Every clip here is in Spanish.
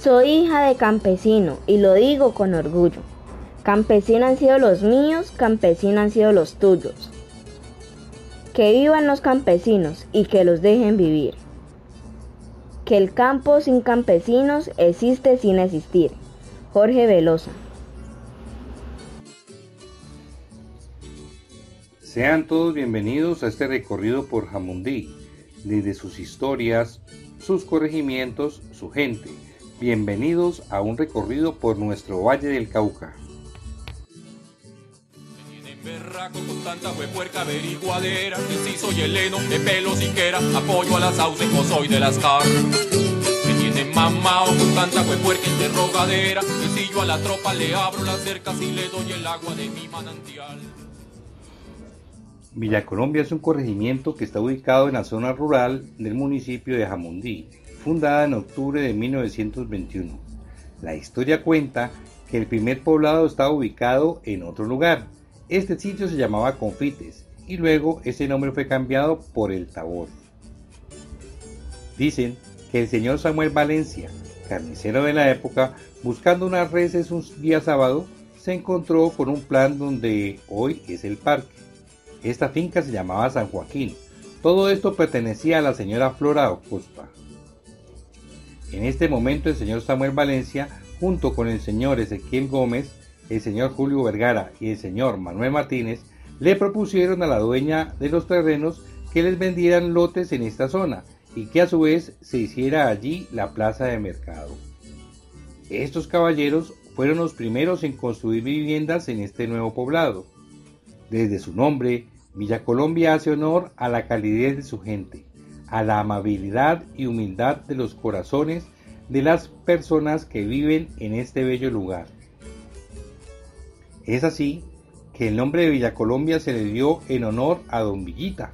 Soy hija de campesino y lo digo con orgullo. Campesino han sido los míos, campesino han sido los tuyos. Que vivan los campesinos y que los dejen vivir. Que el campo sin campesinos existe sin existir. Jorge Velosa. Sean todos bienvenidos a este recorrido por Jamundí, desde sus historias, sus corregimientos, su gente. Bienvenidos a un recorrido por nuestro Valle del Cauca. Berraco con tanta puerca averiguadera Que si soy heleno, de pelo siquiera Apoyo a las sauces, soy de las car Que tiene mamao con tanta puerca interrogadera Que si yo a la tropa le abro las cercas Y le doy el agua de mi manantial. Villa Colombia es un corregimiento que está ubicado en la zona rural del municipio de Jamundí, fundada en octubre de 1921. La historia cuenta que el primer poblado estaba ubicado en otro lugar. Este sitio se llamaba Confites y luego ese nombre fue cambiado por El Tabor. Dicen que el señor Samuel Valencia, carnicero de la época, buscando unas reses un día sábado, se encontró con un plan donde hoy es el parque. Esta finca se llamaba San Joaquín. Todo esto pertenecía a la señora Flora Ocospa. En este momento el señor Samuel Valencia, junto con el señor Ezequiel Gómez, el señor Julio Vergara y el señor Manuel Martínez, le propusieron a la dueña de los terrenos que les vendieran lotes en esta zona y que a su vez se hiciera allí la plaza de mercado. Estos caballeros fueron los primeros en construir viviendas en este nuevo poblado. Desde su nombre, Villa Colombia hace honor a la calidez de su gente, a la amabilidad y humildad de los corazones de las personas que viven en este bello lugar. Es así que el nombre de Villa Colombia se le dio en honor a Don Villita,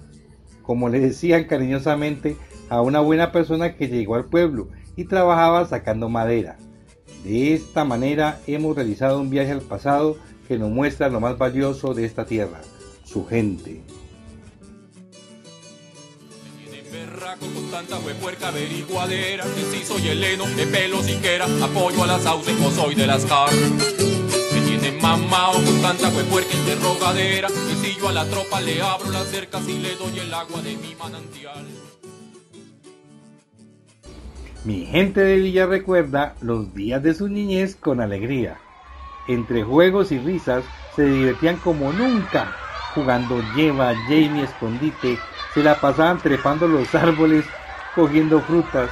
como le decían cariñosamente a una buena persona que llegó al pueblo y trabajaba sacando madera. De esta manera hemos realizado un viaje al pasado que nos muestra lo más valioso de esta tierra, su gente. Tanta puerca averiguadera que si soy heleno de pelo siquiera apoyo a las sauces o soy de las car que tiene mamao con tanta puerca interrogadera que si yo a la tropa le abro las cercas y le doy el agua de mi manantial. Mi gente de Villa recuerda los días de su niñez con alegría. Entre juegos y risas, se divertían como nunca, jugando lleva, Jamie, escondite, se la pasaban trepando los árboles, cogiendo frutas.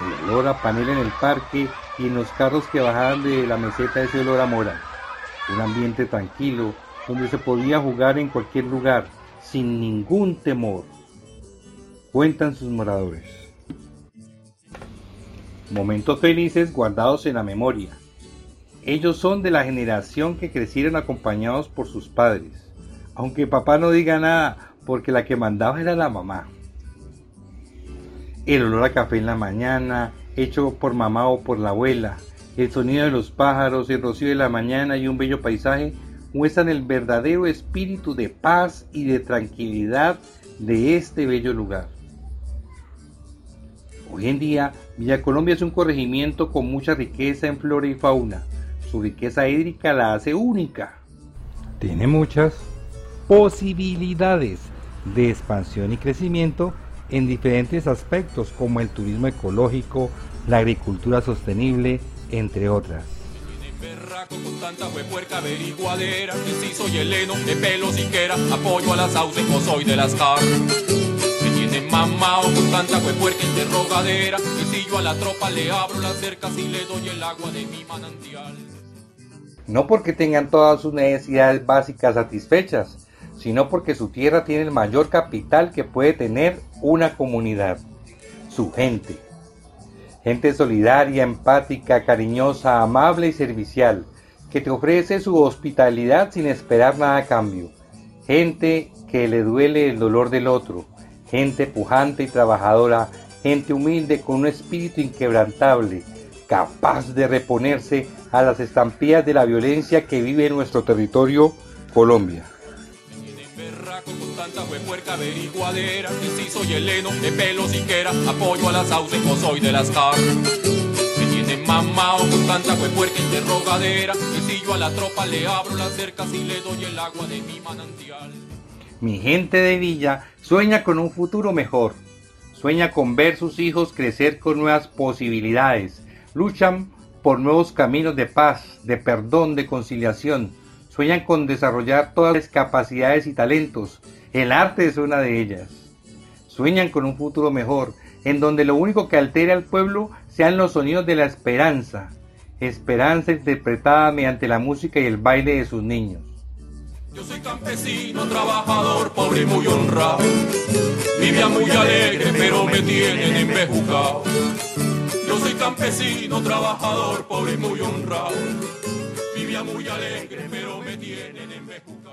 El olor a panela en el parque y en los carros que bajaban de la meseta ese olor a mora. Un ambiente tranquilo, donde se podía jugar en cualquier lugar, sin ningún temor. Cuentan sus moradores. Momentos felices guardados en la memoria ellos son de la generación que crecieron acompañados por sus padres, aunque papá no diga nada, porque la que mandaba era la mamá. El olor a café en la mañana, hecho por mamá o por la abuela, el sonido de los pájaros, el rocío de la mañana y un bello paisaje muestran el verdadero espíritu de paz y de tranquilidad de este bello lugar. Hoy en día, Villa Colombia es un corregimiento con mucha riqueza en flora y fauna, su riqueza hídrica la hace única. Tiene muchas posibilidades de expansión y crecimiento en diferentes aspectos como el turismo ecológico, la agricultura sostenible, entre otras. con tanta puerca averiguadera que si soy heleno de pelo siquiera apoyo a las sauces o soy de las car que tiene mamao con tanta puerca interrogadera que si yo a la tropa le abro las cercas y le doy el agua de mi manantial no porque tengan todas sus necesidades básicas satisfechas, sino porque su tierra tiene el mayor capital que puede tener una comunidad, su gente. Gente solidaria, empática, cariñosa, amable y servicial, que te ofrece su hospitalidad sin esperar nada a cambio. Gente que le duele el dolor del otro, gente pujante y trabajadora, gente humilde con un espíritu inquebrantable, capaz de reponerse a las estampillas de la violencia que vive en nuestro territorio, Colombia. Mi. Mi gente de Villa sueña con un futuro mejor. Sueña con ver sus hijos crecer con nuevas posibilidades. Luchan por nuevos caminos de paz, de perdón, de conciliación. Sueñan con desarrollar todas las capacidades y talentos. El arte es una de ellas. Sueñan con un futuro mejor, en donde lo único que altere al pueblo sean los sonidos de la esperanza. Esperanza interpretada mediante la música y el baile de sus niños. Yo soy campesino, trabajador, pobre y muy honrado. Vivía muy alegre, pero me tienen embejucado. Yo soy campesino, trabajador, pobre y muy honrado. Bolivia muy alegre, pero me tienen en Mejuca.